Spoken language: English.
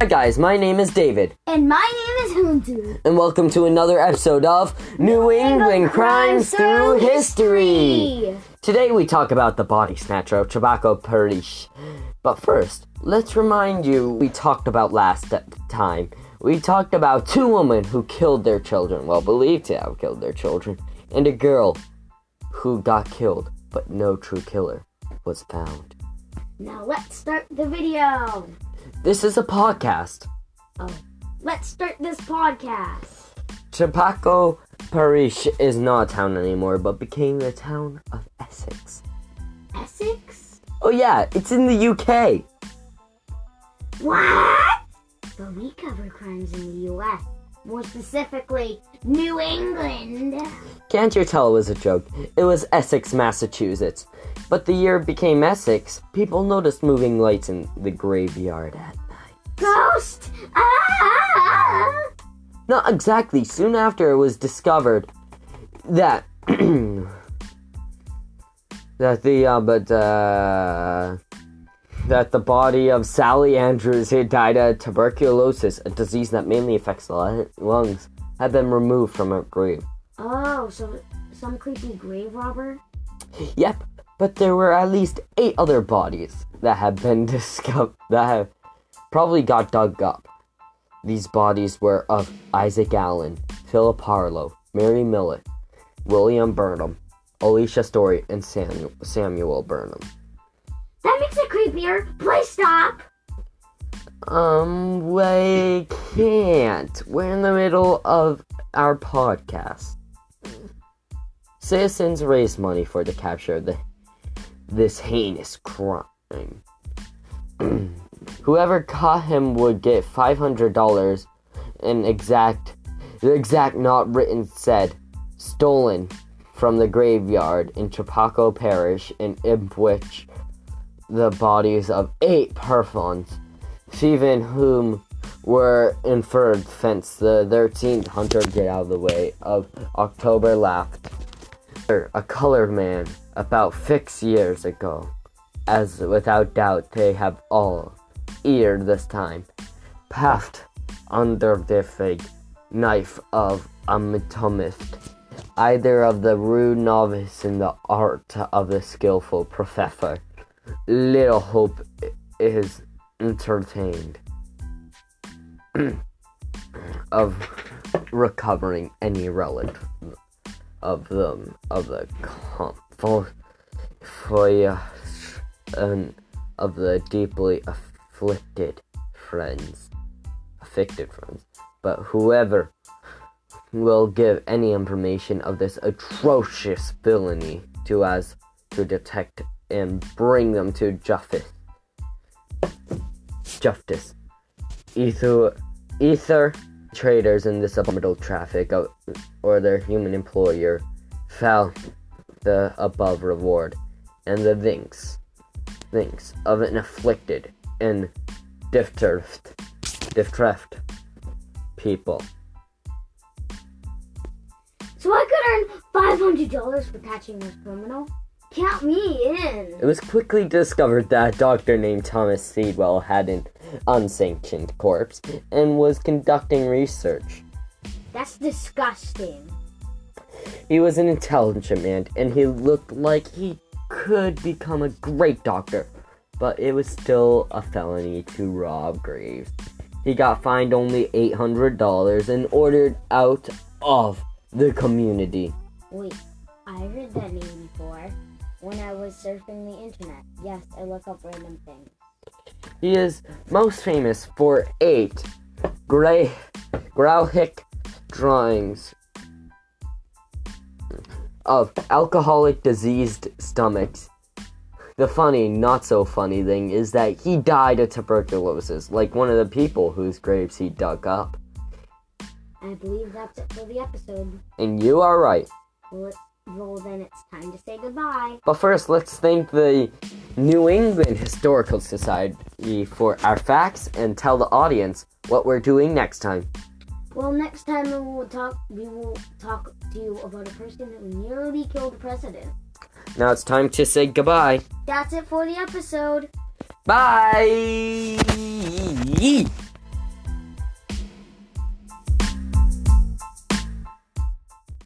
Hi guys, my name is David, And my name is Hunter. and welcome to another episode of New England Crimes Through History. Today we talk about the body snatcher of Chebacco Parish. But first, let's remind you we talked about last time. We talked about two women who killed their children, well, believed to have killed their children, and a girl who got killed, but no true killer was found. Now let's start the video. This is a podcast. Oh, let's start this podcast. Chebacco Parish is not a town anymore, but became the town of Essex. Essex? Oh yeah, it's in the UK. What? But we cover crimes in the U.S. More specifically, New England. Can't you tell it was a joke? It was Essex, Massachusetts. But the year it became Essex, people noticed moving lights in the graveyard at. Ghost! Ah! Not exactly. Soon after it was discovered that that the uh, but uh, that the body of Sally Andrews, who died of tuberculosis, a disease that mainly affects the lungs, had been removed from her grave. Oh, so some creepy grave robber? Yep, but there were at least eight other bodies that had been discovered that have probably got dug up. These bodies were of Isaac Allen, Philip Harlow, Mary Millett, William Burnham, Alicia Story, and Samuel, Samuel Burnham. That makes it creepier. Please stop. Um, we can't. We're in the middle of our podcast. Citizens raised money for the capture of the, this heinous crime. Whoever caught him would get five hundred dollars. An exact, the exact not written said, stolen from the graveyard in Chebacco Parish, in Ipswich, the bodies of eight persons Stephen, whom were inferred thence the 13th hunter get out of the way of October left. A colored man about six years ago, as without doubt they have all eared this time, passed under the fig knife of a metomist, either of the rude novice in the art of the skillful professor. Little hope is entertained of recovering any relic of them of the and of the deeply afflicted friends afflicted friends but whoever will give any information of this atrocious villainy to us to detect and bring them to justice justice. Either, either traders in this abominable traffic of, or their human employer fell the above reward, and the thanks, thanks of an afflicted and distressed, distressed people. So I could earn five hundred dollars for catching this criminal. Count me in. It was quickly discovered that a doctor named Thomas Seedwell had an unsanctioned corpse and was conducting research. That's disgusting. He was an intelligent man and he looked like he could become a great doctor, but it was still a felony to rob graves. He got fined only $800 and ordered out of the community. Wait, I heard that name before when I was surfing the internet. Yes, I look up random things. He is most famous for eight gray graphic drawings of alcoholic diseased stomachs. The funny, not so funny thing is that he died of tuberculosis, like one of the people whose graves he dug up. I believe that's it for the episode. And you are right. Well, well then it's time to say goodbye. But first, let's thank the New England Historical Society for our facts and tell the audience what we're doing next time. Well, next time we will talk. We will talk to you about a person who nearly killed the president. Now it's time to say goodbye. That's it for the episode. Bye.